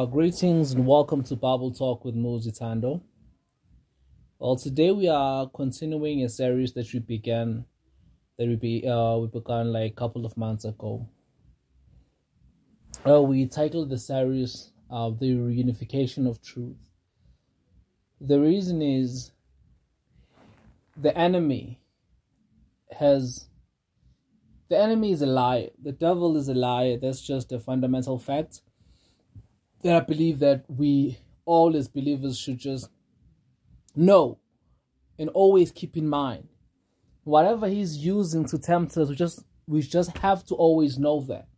Uh, greetings and welcome to Bible Talk with Moses Tando. Well, today we are continuing a series that we began that we be uh we began like a couple of months ago. Uh, we titled the series uh, "The Reunification of Truth." The reason is the enemy has the enemy is a liar. The devil is a liar. That's just a fundamental fact that I believe that we all as believers should just know and always keep in mind. Whatever he's using to tempt us, we just we just have to always know that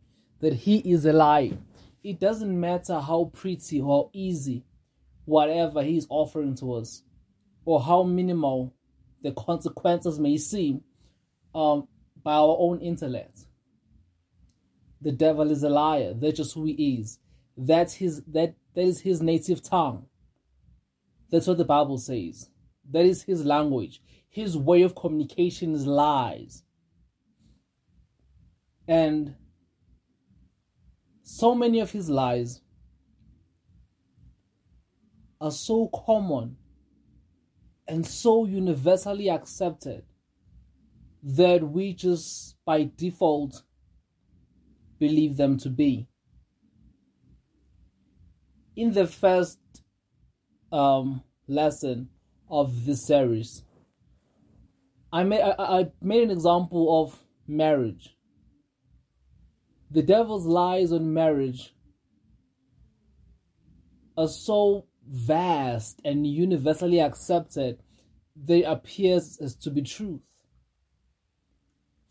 that he is a liar. It doesn't matter how pretty or easy whatever he's offering to us, or how minimal the consequences may seem um, by our own intellect. The devil is a liar. That's just who he is. That's his that that is his native tongue. That's what the Bible says. That is his language. His way of communication is lies. And so many of his lies are so common and so universally accepted that we just by default believe them to be in the first um, lesson of this series, I made I, I made an example of marriage. The devil's lies on marriage are so vast and universally accepted, they appear as to be truth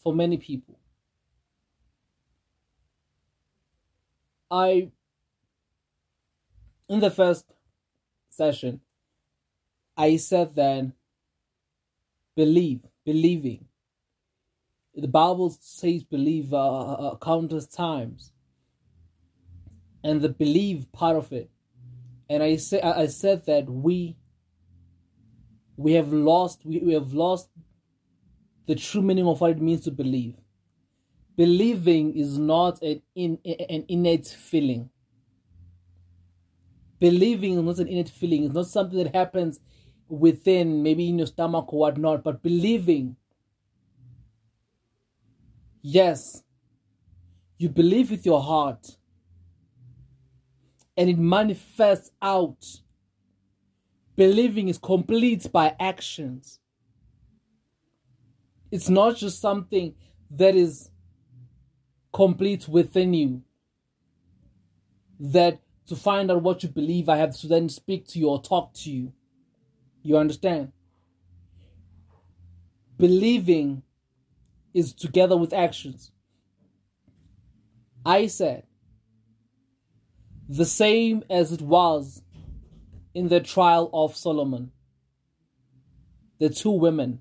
for many people. I in the first session, I said then, believe, believing. The Bible says believe uh, uh, uh, countless times, and the believe part of it. And I said, I said that we, we have lost, we, we have lost the true meaning of what it means to believe. Believing is not an, in, an innate feeling believing is not an innate feeling. It's not something that happens within, maybe in your stomach or whatnot, but believing. Yes, you believe with your heart and it manifests out. Believing is complete by actions. It's not just something that is complete within you. That to find out what you believe, I have to then speak to you or talk to you. You understand? Believing is together with actions. I said, the same as it was in the trial of Solomon. The two women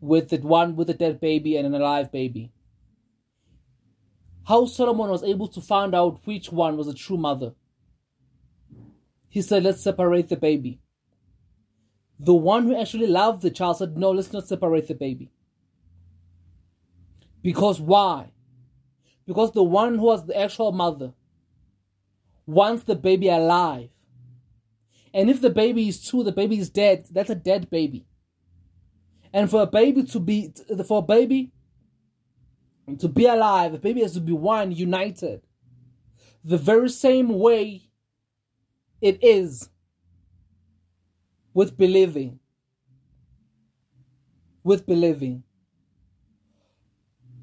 with the one with a dead baby and an alive baby how Solomon was able to find out which one was a true mother. He said, Let's separate the baby. The one who actually loved the child said, No, let's not separate the baby. Because why? Because the one who was the actual mother wants the baby alive. And if the baby is true, the baby is dead, that's a dead baby. And for a baby to be, for a baby to be alive, the baby has to be one, united. The very same way it is with believing. With believing.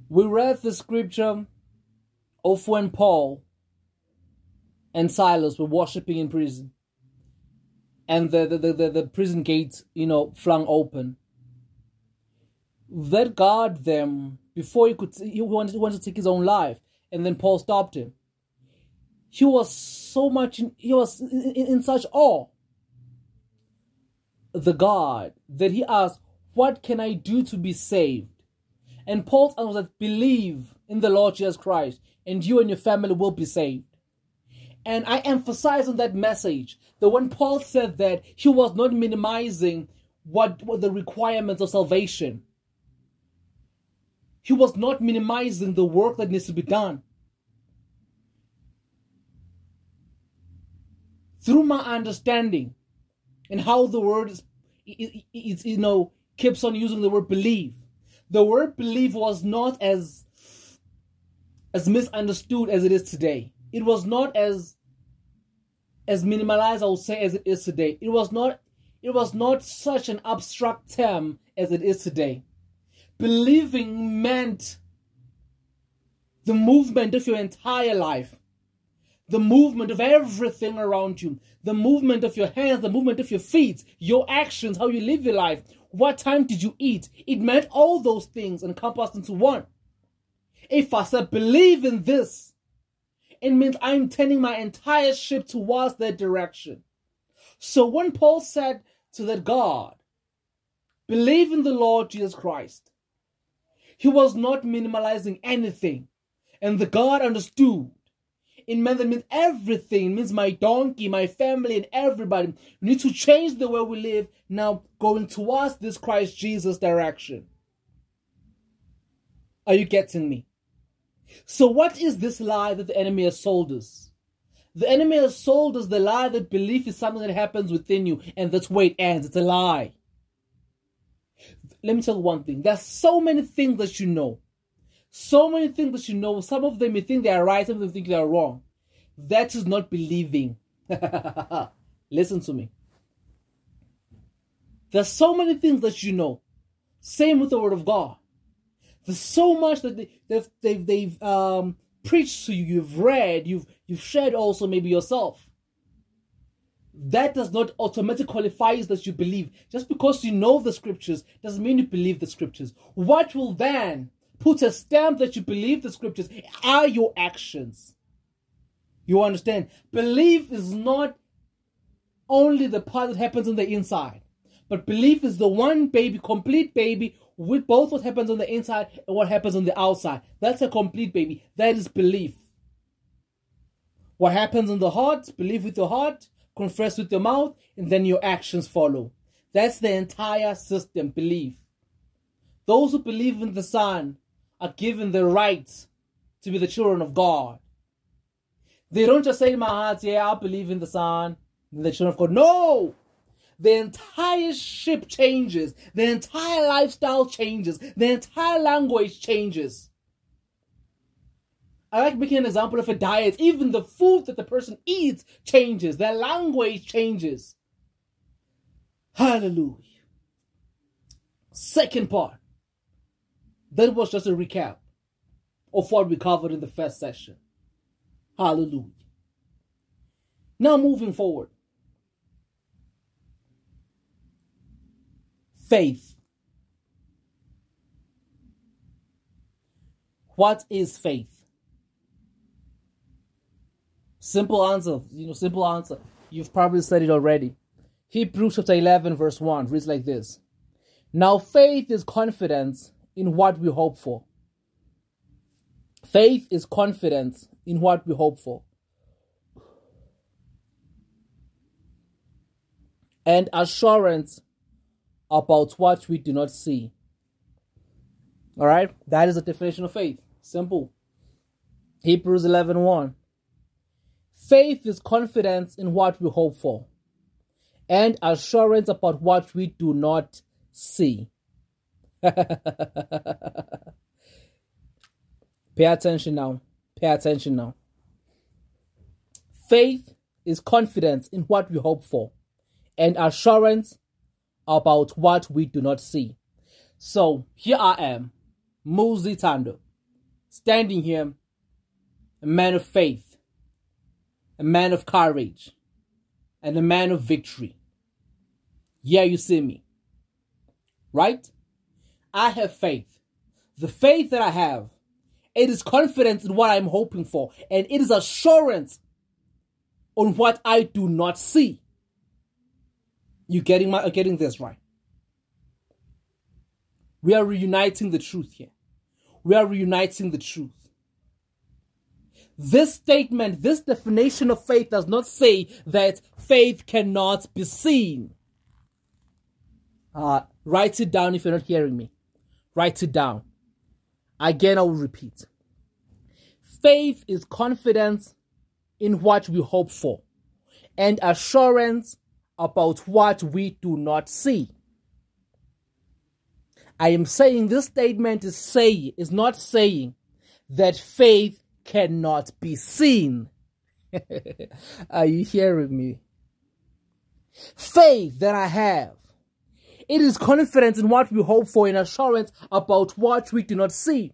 We read the scripture of when Paul and Silas were worshipping in prison. And the, the, the, the prison gates, you know, flung open. That guard them before he could he wanted, he wanted to take his own life. And then paul stopped him. He was so much in, he was in, in, such awe. The god that he asked what can i do to be saved? And paul's answer was that believe in the lord jesus christ and you and your family will be saved. And i emphasize on that message that when paul said that he was not minimizing what, what the requirements of salvation he was not minimizing the work that needs to be done. through my understanding and how the word is, it, you know, keeps on using the word believe. The word believe was not as as misunderstood as it is today. It was not as as minimalized, I would say, as it is today. It was not it was not such an abstract term as it is today. Believing meant the movement of your entire life, the movement of everything around you, the movement of your hands, the movement of your feet, your actions, how you live your life, what time did you eat? It meant all those things encompassed into one. If I said believe in this, it means I'm turning my entire ship towards that direction. So when Paul said to that God, believe in the Lord Jesus Christ, he was not minimalizing anything. And the God understood. In meant that means everything. It means my donkey, my family, and everybody. We need to change the way we live now, going towards this Christ Jesus direction. Are you getting me? So, what is this lie that the enemy has sold us? The enemy has sold us the lie that belief is something that happens within you and that's where it ends. It's a lie. Let me tell you one thing. There's so many things that you know. So many things that you know. Some of them you think they are right, some of them think they are wrong. That is not believing. Listen to me. There's so many things that you know. Same with the word of God. There's so much that they, have they've, they've um, preached to you, you've read, you've you've shared also maybe yourself. That does not automatically qualify that you believe. Just because you know the scriptures doesn't mean you believe the scriptures. What will then put a stamp that you believe the scriptures are your actions. You understand? Belief is not only the part that happens on the inside, but belief is the one baby, complete baby with both what happens on the inside and what happens on the outside. That's a complete baby. That is belief. What happens in the heart, believe with your heart, confess with your mouth, and then your actions follow. That's the entire system, belief. Those who believe in the Son are given the right to be the children of God. They don't just say in my heart, yeah, I believe in the Son, the children of God. No! the entire ship changes, the entire lifestyle changes, the entire language changes. I like making an example of a diet. Even the food that the person eats changes, their language changes. Hallelujah. Second part. That was just a recap of what we covered in the first session. Hallelujah. Now, moving forward. faith. What is faith? Simple answer, you know, simple answer. You've probably said it already. Hebrews chapter 11, verse 1 reads like this Now faith is confidence in what we hope for. Faith is confidence in what we hope for. And assurance about what we do not see. All right? That is the definition of faith. Simple. Hebrews 11 1. Faith is confidence in what we hope for and assurance about what we do not see. Pay attention now. Pay attention now. Faith is confidence in what we hope for and assurance about what we do not see. So here I am, Muzi Tando, standing here, a man of faith, a man of courage, and a man of victory. Yeah, you see me. Right? I have faith. The faith that I have, it is confidence in what I'm hoping for, and it is assurance on what I do not see. You getting my getting this right? We are reuniting the truth here. We are reuniting the truth. This statement, this definition of faith does not say that faith cannot be seen. Uh, write it down if you're not hearing me. Write it down. Again, I will repeat. Faith is confidence in what we hope for and assurance about what we do not see. I am saying this statement is saying is not saying that faith cannot be seen. Are you hearing me? Faith that I have. It is confidence in what we hope for and assurance about what we do not see.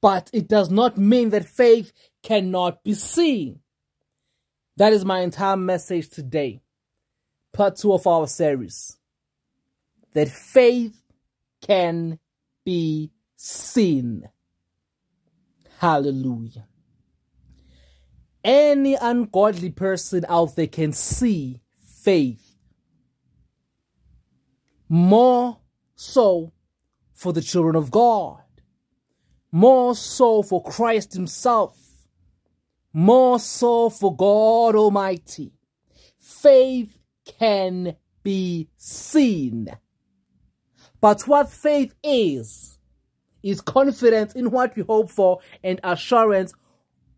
But it does not mean that faith cannot be seen. That is my entire message today. Part two of our series. That faith can be seen. Hallelujah. Any ungodly person out there can see faith. More so for the children of God more so for Christ Himself, more so for God Almighty. Faith can be seen. But what faith is, is confidence in what we hope for and assurance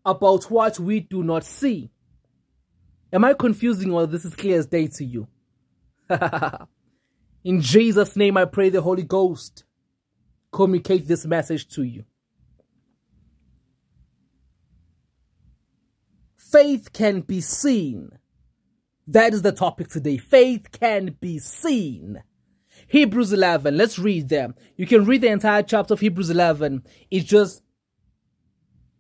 about what we do not see. Am I confusing or this is clear as day to you? in Jesus' name I pray the Holy Ghost communicate this message to you. faith can be seen. That is the topic today. Faith can be seen. Hebrews 11. Let's read them. You can read the entire chapter of Hebrews 11. It just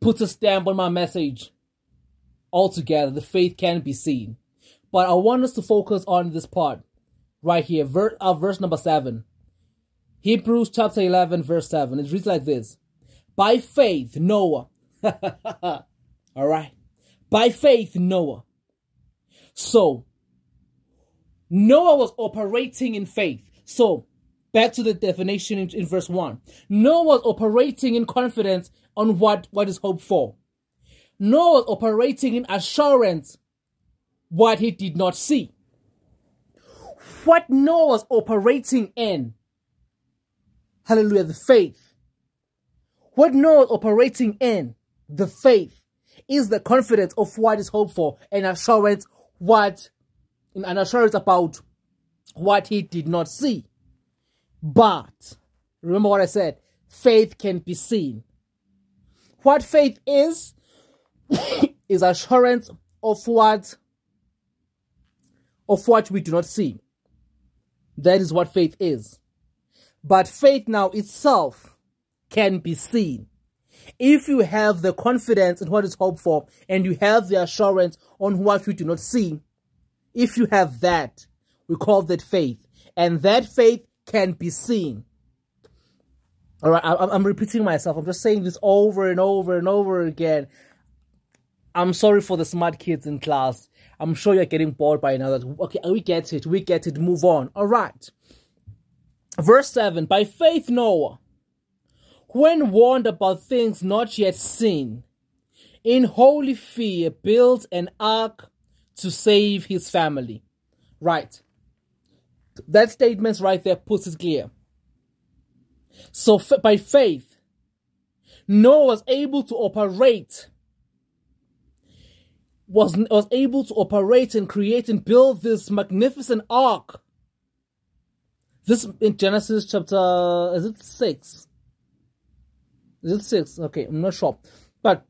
puts a stamp on my message altogether. The faith can be seen. But I want us to focus on this part right here, verse, uh, verse number 7. Hebrews chapter 11, verse 7. It reads like this By faith, Noah. All right. By faith, Noah. So, Noah was operating in faith. So, back to the definition in, in, verse 1. Noah was operating in confidence on what, what is hoped for. Noah was operating in assurance what he did not see. What Noah was operating in, hallelujah, the faith. What Noah was operating in, the faith is the confidence of what is hoped for and assurance what an assurance about what he did not see. But remember what I said, faith can be seen. What faith is is assurance of what of what we do not see. That is what faith is. But faith now itself can be seen. If you have the confidence in what is hoped for and you have the assurance on what you do not see, if you have that, we call that faith. And that faith can be seen. All right, I'm repeating myself. I'm just saying this over and over and over again. I'm sorry for the smart kids in class. I'm sure you're getting bored by now. that, Okay, we get it. We get it. Move on. All right. Verse 7 By faith, Noah when warned about things not yet seen, in holy fear built an ark to save his family. Right. That statement right there puts it clear. So by faith, Noah was able to operate, was, was able to operate and create and build this magnificent ark. This in Genesis chapter, is it 6? Is it six? Okay, I'm not sure. But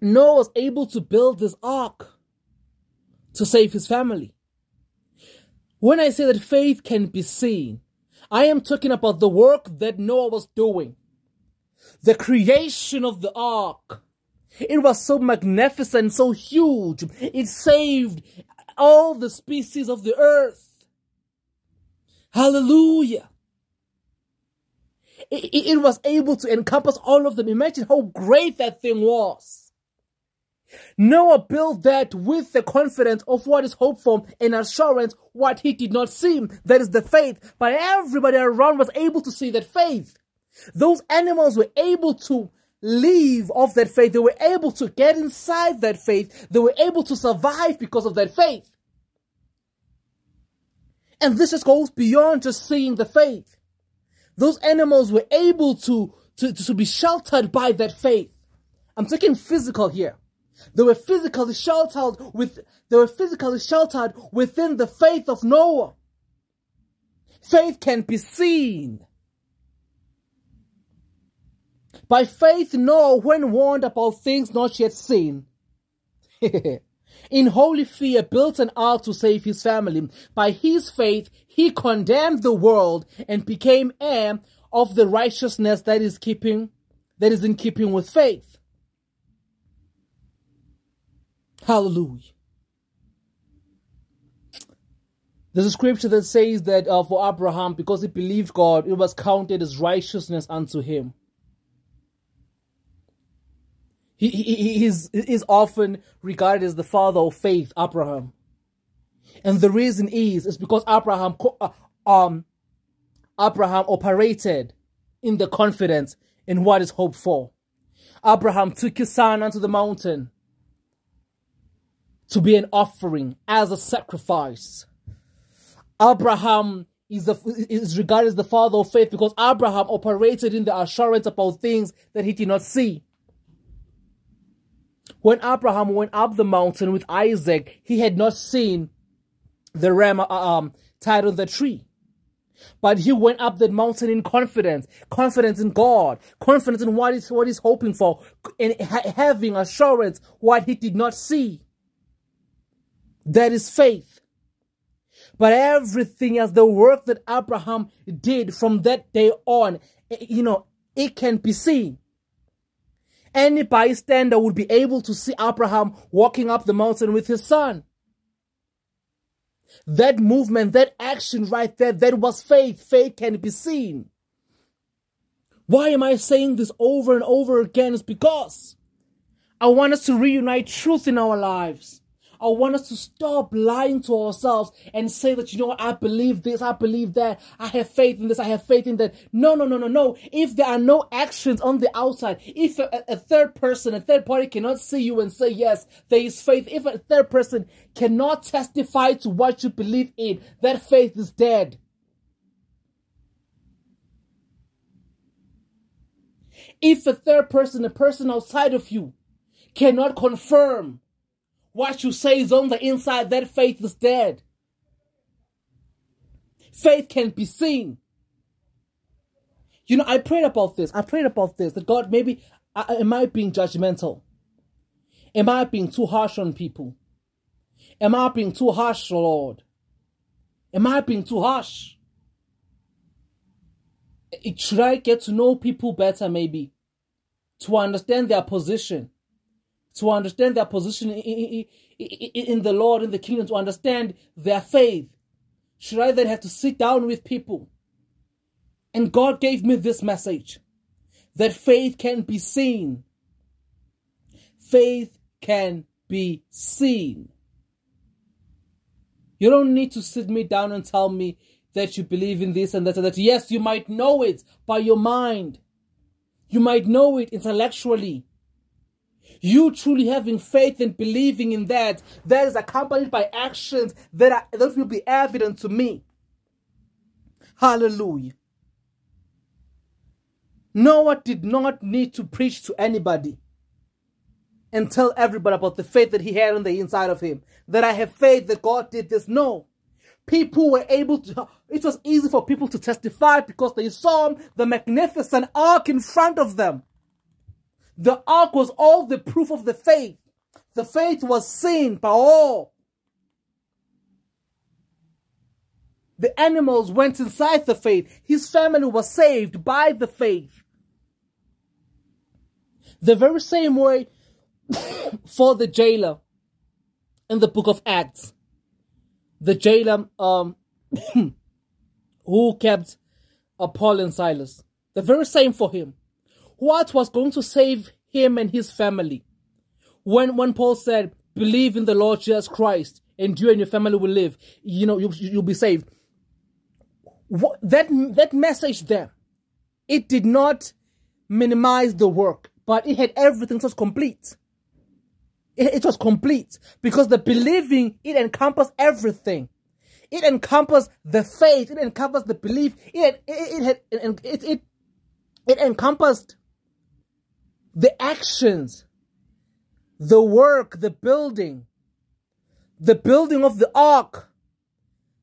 Noah was able to build this ark to save his family. When I say that faith can be seen, I am talking about the work that Noah was doing. The creation of the ark. It was so magnificent, so huge. It saved all the species of the earth. Hallelujah it, it, was able to encompass all of them. Imagine how great that thing was. Noah built that with the confidence of what is hoped for and assurance what he did not see. That is the faith. But everybody around was able to see that faith. Those animals were able to live off that faith. They were able to get inside that faith. They were able to survive because of that faith. And this just goes beyond just seeing the faith those animals were able to, to, to be sheltered by that faith. I'm talking physical here. They were physically sheltered with they were physically sheltered within the faith of Noah. Faith can be seen. By faith Noah, when warned about things not yet seen, in holy fear built an ark to save his family. By his faith he condemned the world and became heir of the righteousness that is keeping that is in keeping with faith. Hallelujah. There's a scripture that says that uh, for Abraham, because he believed God, it was counted as righteousness unto him. He, he, is, is often regarded as the father of faith, Abraham. And the reason is, is because Abraham, uh, um, Abraham operated in the confidence in what is hoped for. Abraham took his son unto the mountain to be an offering as a sacrifice. Abraham is, the, is regarded as the father of faith because Abraham operated in the assurance about things that he did not see. When Abraham went up the mountain with Isaac, he had not seen the ram uh, um, tied on the tree. But he went up that mountain in confidence, confidence in God, confidence in what he's, what he's hoping for, and ha having assurance what he did not see. That is faith. But everything as the work that Abraham did from that day on, eh, you know, it can be seen. Any bystander would be able to see Abraham walking up the mountain with his son. That movement, that action right there, that was faith. Faith can be seen. Why am I saying this over and over again? Is because I want us to reunite truth in our lives. I want us to stop lying to ourselves and say that, you know I believe this, I believe that, I have faith in this, I have faith in that. No, no, no, no, no. If there are no actions on the outside, if a, a third person, a third party cannot see you and say, yes, there is faith, if a third person cannot testify to what you believe in, that faith is dead. If a third person, a person outside of you, cannot confirm what you say is on the inside, that faith is dead. Faith can be seen. You know, I prayed about this. I prayed about this. That God, maybe, I, am I being judgmental? Am I being too harsh on people? Am I being too harsh, Lord? Am I being too harsh? Should I get to know people better, maybe? To understand their position? To understand their position in the Lord, in the kingdom, to understand their faith. Should I then have to sit down with people? And God gave me this message that faith can be seen. Faith can be seen. You don't need to sit me down and tell me that you believe in this and that and that. Yes, you might know it by your mind. You might know it intellectually. You truly having faith and believing in that, that is accompanied by actions that, are, that will be evident to me. Hallelujah. Noah did not need to preach to anybody and tell everybody about the faith that he had on the inside of him. That I have faith that God did this. No. People were able to, it was easy for people to testify because they saw the magnificent ark in front of them. The ark was all the proof of the faith. The faith was seen by all. The animals went inside the faith. His family was saved by the faith. The very same way for the jailer in the book of Acts. The jailer um, who kept uh, Paul and Silas. The very same for him what was going to save him and his family. When, when Paul said, believe in the Lord Jesus Christ and you and your family will live, you know, you, you'll be saved. What, that, that message there, it did not minimize the work, but it had everything. It was complete. It, it was complete because the believing, it encompassed everything. It encompassed the faith. It encompassed the belief. It, it, it, had, it, it, it encompassed the actions, the work, the building, the building of the ark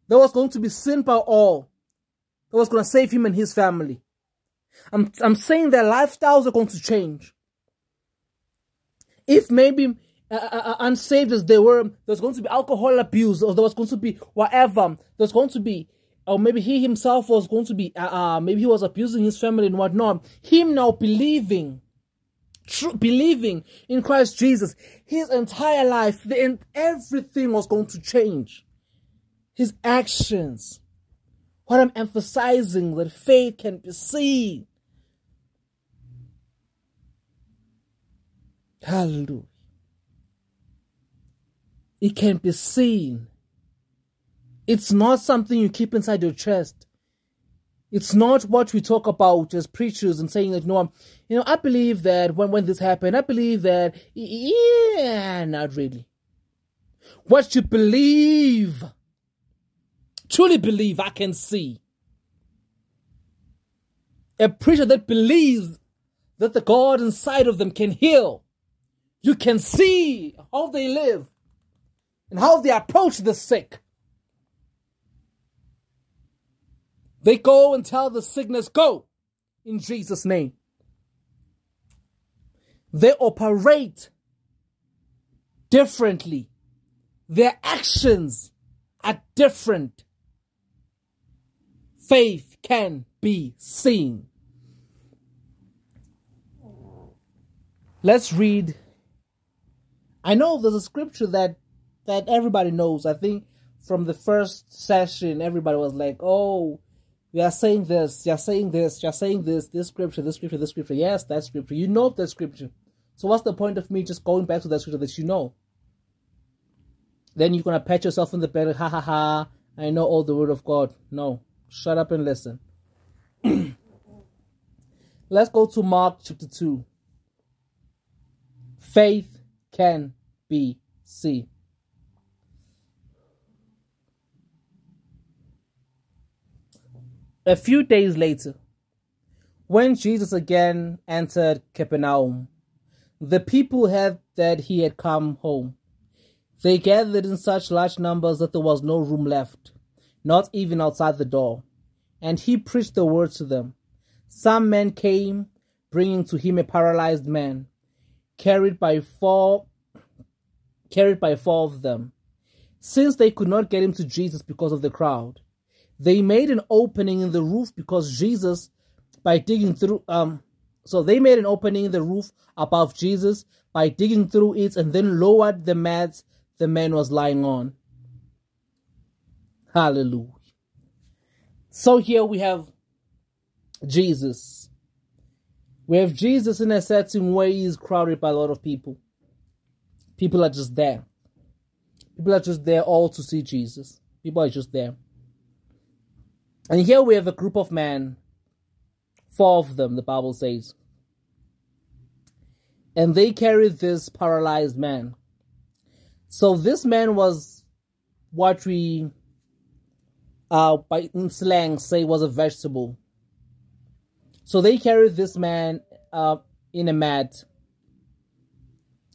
that was going to be seen by all, that was going to save him and his family. I'm, I'm saying their lifestyles are going to change. If maybe uh, uh, uh, unsaved as they were, there's going to be alcohol abuse, or there was going to be whatever. There's going to be, or maybe he himself was going to be, uh, uh maybe he was abusing his family and whatnot. Him now believing, true, believing in Christ Jesus, his entire life, the, everything was going to change. His actions. What I'm emphasizing that faith can be seen. Hallelujah. It can be seen. It's not something you keep inside your chest. It's not what we talk about as preachers and saying that, you know, you know, I believe that when, when this happened, I believe that, yeah, not really. What you believe, truly believe, I can see. A preacher that believes that the God inside of them can heal. You can see how they live and how they approach the sick. They go and tell the sickness, go in Jesus' name. They operate differently. Their actions are different. Faith can be seen. Let's read. I know there's a scripture that that everybody knows. I think from the first session, everybody was like, "Oh, we are saying this, you're saying this, you're saying this, this scripture, this scripture, this scripture." Yes, that scripture. You know that scripture. So what's the point of me just going back to that scripture that you know? Then you're gonna pat yourself in the back, ha ha ha. I know all the word of God. No, shut up and listen. Let's go to Mark chapter 2. Faith can be seen. A few days later, when Jesus again entered Capernaum, the people heard that he had come home. They gathered in such large numbers that there was no room left, not even outside the door. And he preached the word to them. Some men came, bringing to him a paralyzed man, carried by four, carried by four of them. Since they could not get him to Jesus because of the crowd, they made an opening in the roof because Jesus, by digging through, um, so they made an opening in the roof above Jesus by digging through it and then lowered the mats the man was lying on. Hallelujah. So here we have Jesus. We have Jesus in a certain way, he's crowded by a lot of people. People are just there. People are just there all to see Jesus. People are just there. And here we have a group of men, four of them, the Bible says. And they carried this paralyzed man. So this man was what we, uh, by in slang, say was a vegetable. So they carried this man uh, in a mat.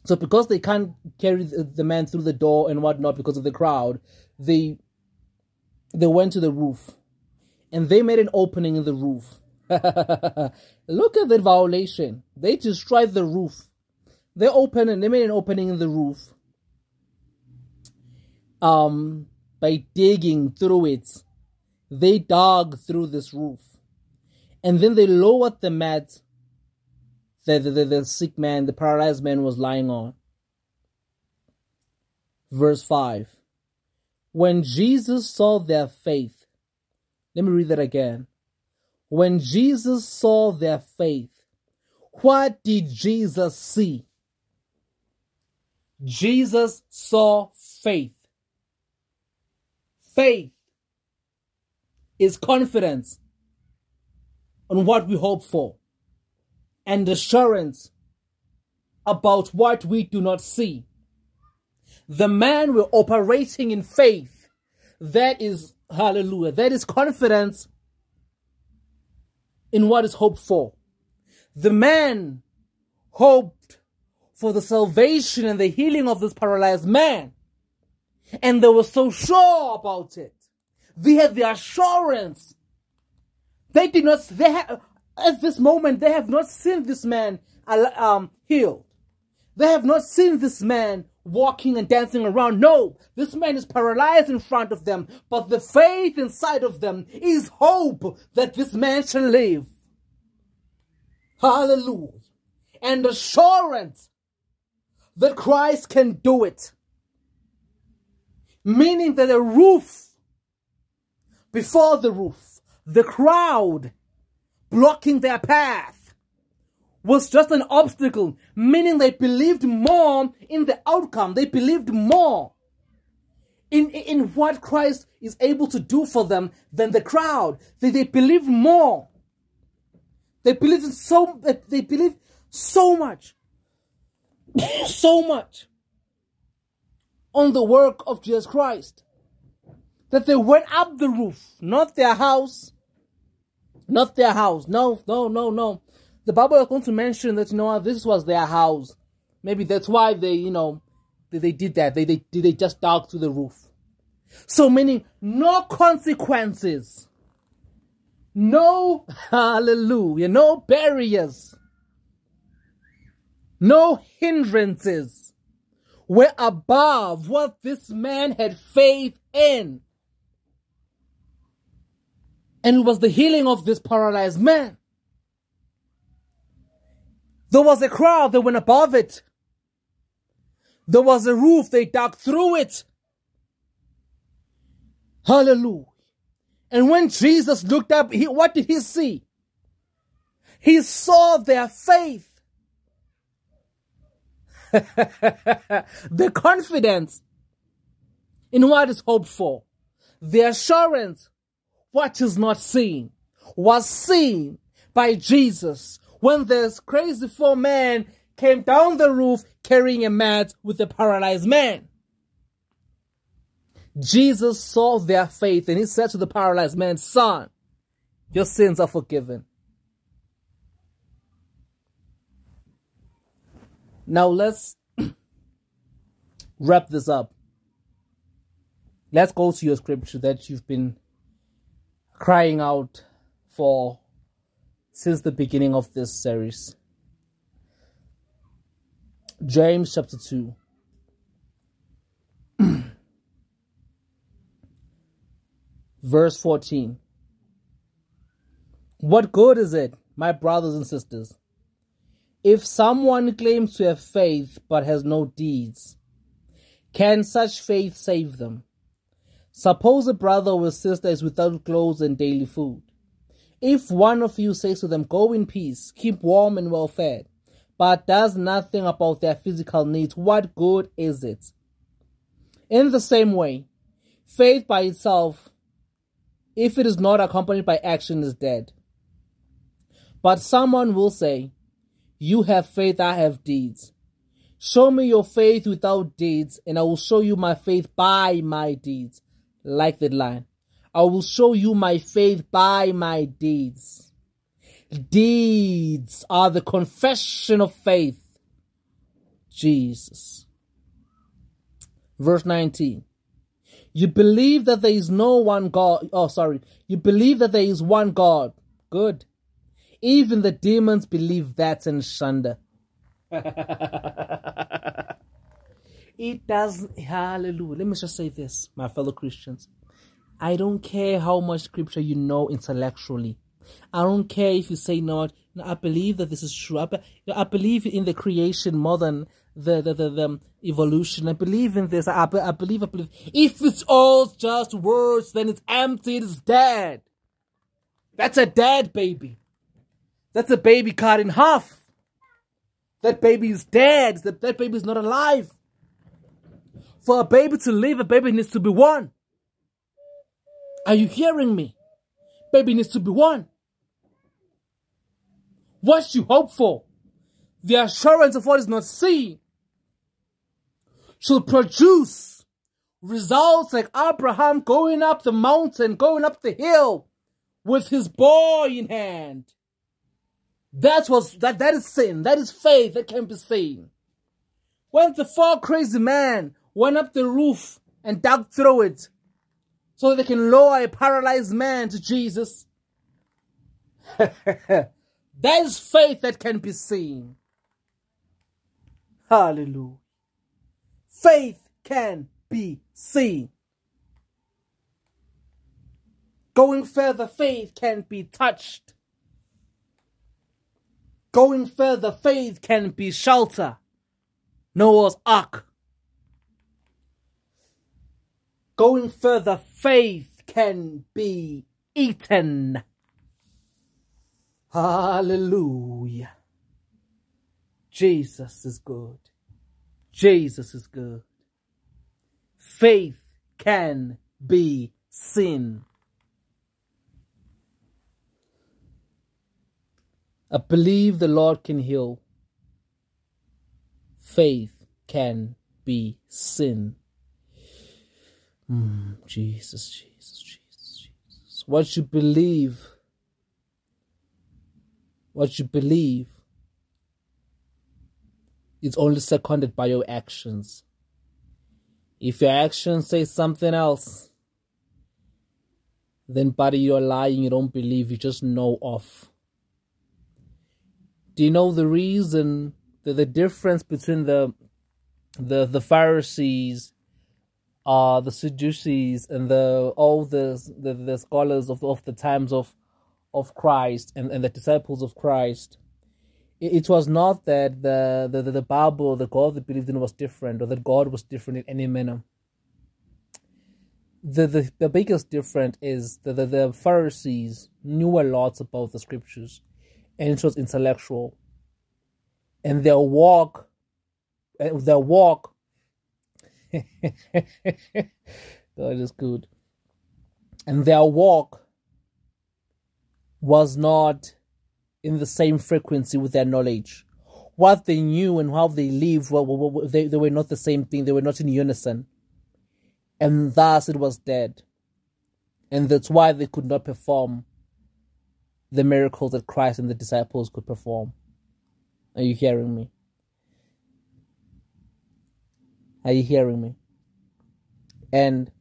So because they can't carry the man through the door and whatnot because of the crowd, they they went to the roof and they made an opening in the roof. Look at that violation. They destroyed the roof. They opened and they made an opening in the roof. Um, by digging through it, they dug through this roof, and then they lowered the mat that the, the, the sick man, the paralyzed man, was lying on. Verse five. When Jesus saw their faith, let me read that again. When Jesus saw their faith, what did Jesus see? Jesus saw faith. Faith is confidence on what we hope for and assurance about what we do not see. The man were operating in faith. That is Hallelujah. That is confidence in what is hoped for. The man hoped for the salvation and the healing of this paralyzed man. And they were so sure about it. They had the assurance. They did not, they at this moment, they have not seen this man um, healed. They have not seen this man walking and dancing around. No, this man is paralyzed in front of them, but the faith inside of them is hope that this man shall live. Hallelujah. And assurance that Christ can do it. Meaning that the roof, before the roof, the crowd blocking their path, was just an obstacle, meaning they believed more in the outcome. They believed more in, in what Christ is able to do for them than the crowd. They, they believed more. They believed so, they believed so much, so much on the work of Jesus Christ that they went up the roof, not their house, not their house. No, no, no, no the Bible is going to mention that you know this was their house. Maybe that's why they you know they, they did that. They they they just dug through the roof. So meaning no consequences. No hallelujah, no barriers. No hindrances were above what this man had faith in. And it was the healing of this paralyzed man. There was a crowd that went above it. There was a roof, they dug through it. Hallelujah. And when Jesus looked up, he, what did he see? He saw their faith. the confidence in what is hoped for. The assurance what is not seen was seen by Jesus when this crazy four men came down the roof carrying a mat with a paralyzed man. Jesus saw their faith and he said to the paralyzed man, Son, your sins are forgiven. Now let's wrap this up. Let's go to your scripture that you've been crying out for since the beginning of this series. James chapter 2. Verse 14. What good is it, my brothers and sisters, if someone claims to have faith but has no deeds? Can such faith save them? Suppose a brother or sister is without clothes and daily food. If one of you says to them, Go in peace, keep warm and well fed, but does nothing about their physical needs, what good is it? In the same way, faith by itself, if it is not accompanied by action, is dead. But someone will say, You have faith, I have deeds. Show me your faith without deeds, and I will show you my faith by my deeds. Like the line. I will show you my faith by my deeds. Deeds are the confession of faith. Jesus. Verse 19. You believe that there is no one God. Oh, sorry. You believe that there is one God. Good. Even the demons believe that and shunda. it doesn't. Hallelujah. Let me just say this, my fellow Christians. I don't care how much scripture you know intellectually. I don't care if you say not. I believe that this is true. I, be, I believe in the creation more than the, the, the, the evolution. I believe in this. I, I believe, I believe. If it's all just words, then it's empty. It's dead. That's a dead baby. That's a baby cut in half. That baby is dead. That, that baby is not alive. For a baby to live, a baby needs to be born. Are you hearing me? Baby needs to be one. What you hope for, the assurance of what is not seen, should produce results like Abraham going up the mountain, going up the hill with his boy in hand. That was that that is sin. That is faith that can be seen. When the four crazy men went up the roof and dug through it so they can lower a paralyzed man to Jesus. that is faith that can be seen. Hallelujah. Faith can be seen. Going further, faith can be touched. Going further, faith can be shelter. Noah's Ark. Going further, faith can be eaten. Hallelujah. Jesus is good. Jesus is good. Faith can be seen. I believe the Lord can heal. Faith can be seen. Mm, Jesus, Jesus, Jesus, Jesus. What you believe, what you believe, is only seconded by your actions. If your actions say something else, then, buddy, you're lying. You don't believe. You just know off. Do you know the reason, the, the difference between the the the Pharisees, uh, the Sadducees, and the all the the, the scholars of, of the times of of Christ and, and the disciples of Christ? It, it was not that the, the the Bible, the God they believed in was different, or that God was different in any manner. The, the, the biggest difference is that the, the Pharisees knew a lot about the scriptures and it was intellectual. And their walk, eh, their walk, God is good. And their walk was not in the same frequency with their knowledge. What they knew and how they lived, well, they, they were not the same thing. They were not in unison. And thus it was dead. And that's why they could not perform the miracles that Christ and the disciples could perform. Are you hearing me? Are you hearing me? And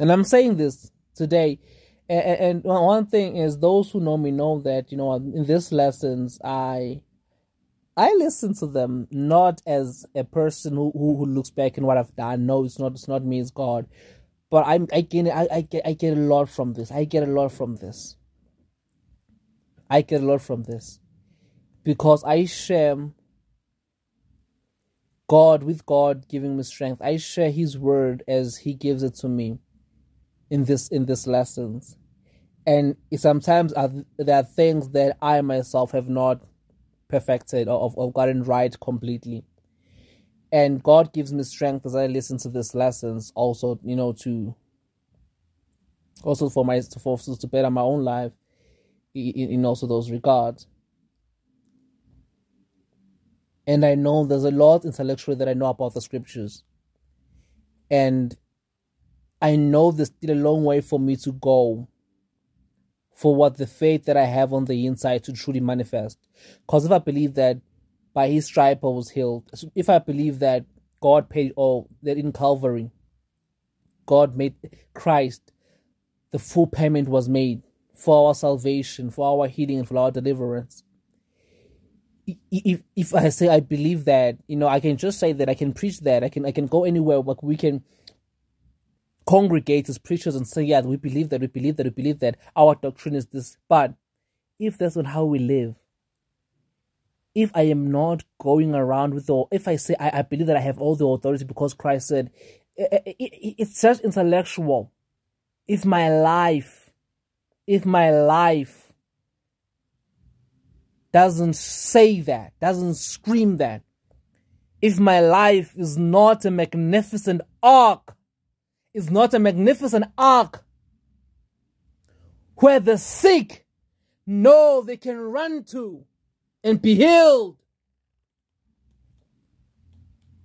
and I'm saying this today. And, and one thing is, those who know me know that you know in these lessons, I I listen to them not as a person who, who, who looks back in what I've done. No, it's not. It's not me. It's God. But I'm I get I, I get I get a lot from this. I get a lot from this. I get a lot from this because I share God with God giving me strength. I share His word as He gives it to me in this in these lessons, and sometimes there are things that I myself have not perfected or, or gotten right completely. And God gives me strength as I listen to these lessons, also, you know, to also for my for to better my own life in, in also those regards. And I know there's a lot intellectually that I know about the scriptures. And I know there's still a long way for me to go for what the faith that I have on the inside to truly manifest. Because if I believe that by his stripe I was healed, if I believe that God paid all, that in Calvary, God made Christ, the full payment was made for our salvation, for our healing, and for our deliverance. If if I say I believe that, you know, I can just say that I can preach that. I can I can go anywhere. Like we can congregate as preachers and say, yeah, we believe that, we believe that, we believe that our doctrine is this. But if that's not how we live, if I am not going around with all, if I say I, I believe that I have all the authority because Christ said, it, it, it, it's just intellectual. If my life if my life doesn't say that, doesn't scream that, if my life is not a magnificent ark, is not a magnificent ark where the sick know they can run to and be healed.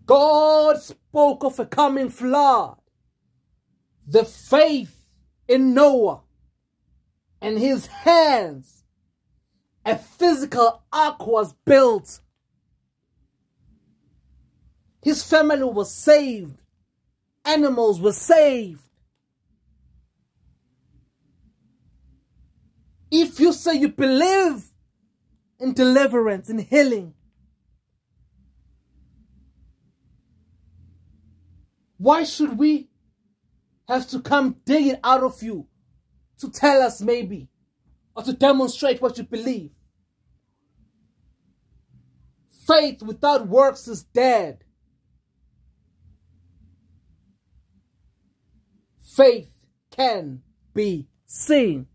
God spoke of a coming flood. The faith in Noah and his hands a physical ark was built. His family was saved. Animals were saved. If you say you believe in deliverance, in healing, why should we have to come dig it out of you to tell us maybe or to demonstrate what you believe? Faith without works is dead. Faith can be seen.